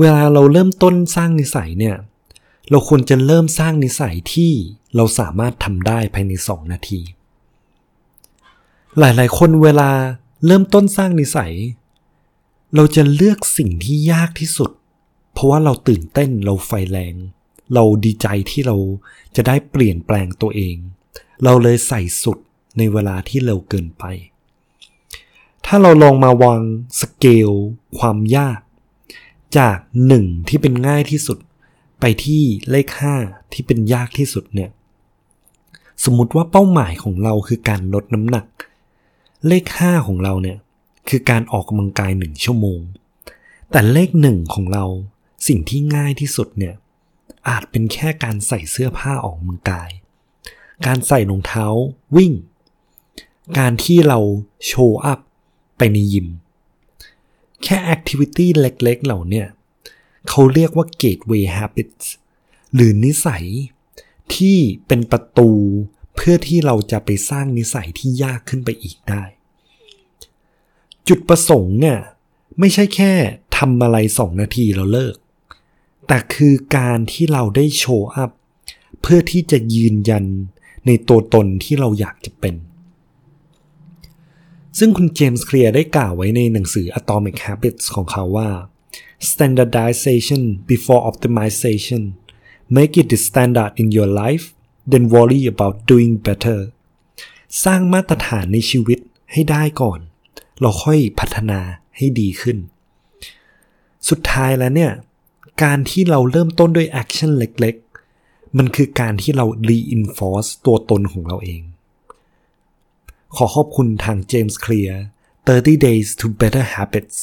เวลาเราเริ่มต้นสร้างนิสัยเนี่ย เราควรจะเริ่มสร้างนิสัยที่เราสามารถทำได้ภายใน 2 นาที หลายๆ คนเวลาเริ่มต้นสร้างนิสัย เราจะเลือกสิ่งที่ยากที่สุด เพราะว่าเราตื่นเต้นเราไฟแรง เราดีใจที่เราจะได้เปลี่ยนแปลงตัวเอง เราเลยใส่สุดในเวลาที่เร็วเกินไป ถ้าเราลองมาวางสเกลความยาก จากหนึ่งที่เป็นง่ายที่สุด ไปที่เลข5ที่เป็นยากที่สุดเนี่ย สมมติว่าเป้าหมายของเราคือการลดน้ำหนัก เลข5ของเราเนี่ยคือการออกกำลังกายหนึ่งชั่วโมง แต่เลขหนึ่งของเราสิ่งที่ง่ายที่สุดเนี่ยอาจเป็นแค่การใส่เสื้อผ้าออกกำลังกาย การใส่รองเท้าวิ่ง การที่เรา show up ไปในยิม แค่ activity เล็กๆ เหล่านี้เนี่ยเขาเรียกว่า gateway habits หรือนิสัยที่เป็นประตูเพื่อที่เราจะไปสร้างนิสัยที่ยากขึ้นไปอีกได้ จุดประสงค์เนี่ยไม่ใช่แค่ทำอะไรสองนาทีเราเลิก แต่คือการที่เราได้โชว์อัพเพื่อที่จะยืนยันในตัวตนที่เราอยากจะเป็น ซึ่งคุณเจมส์เคลียร์ได้กล่าวไว้ในหนังสือ Atomic Habits ของเขาว่า standardization before optimization make it the standard in your life then worry about doing better สร้างมาตรฐานในชีวิตให้ได้ก่อน เราค่อยพัฒนาให้ดีขึ้น สุดท้ายแล้วเนี่ย การที่เราเริ่มต้นด้วยแอคชั่นเล็กๆ มันคือการที่เรา reinforce ตัวตนของเราเอง ขอขอบคุณทาง James Clear 30 Days to Better Habits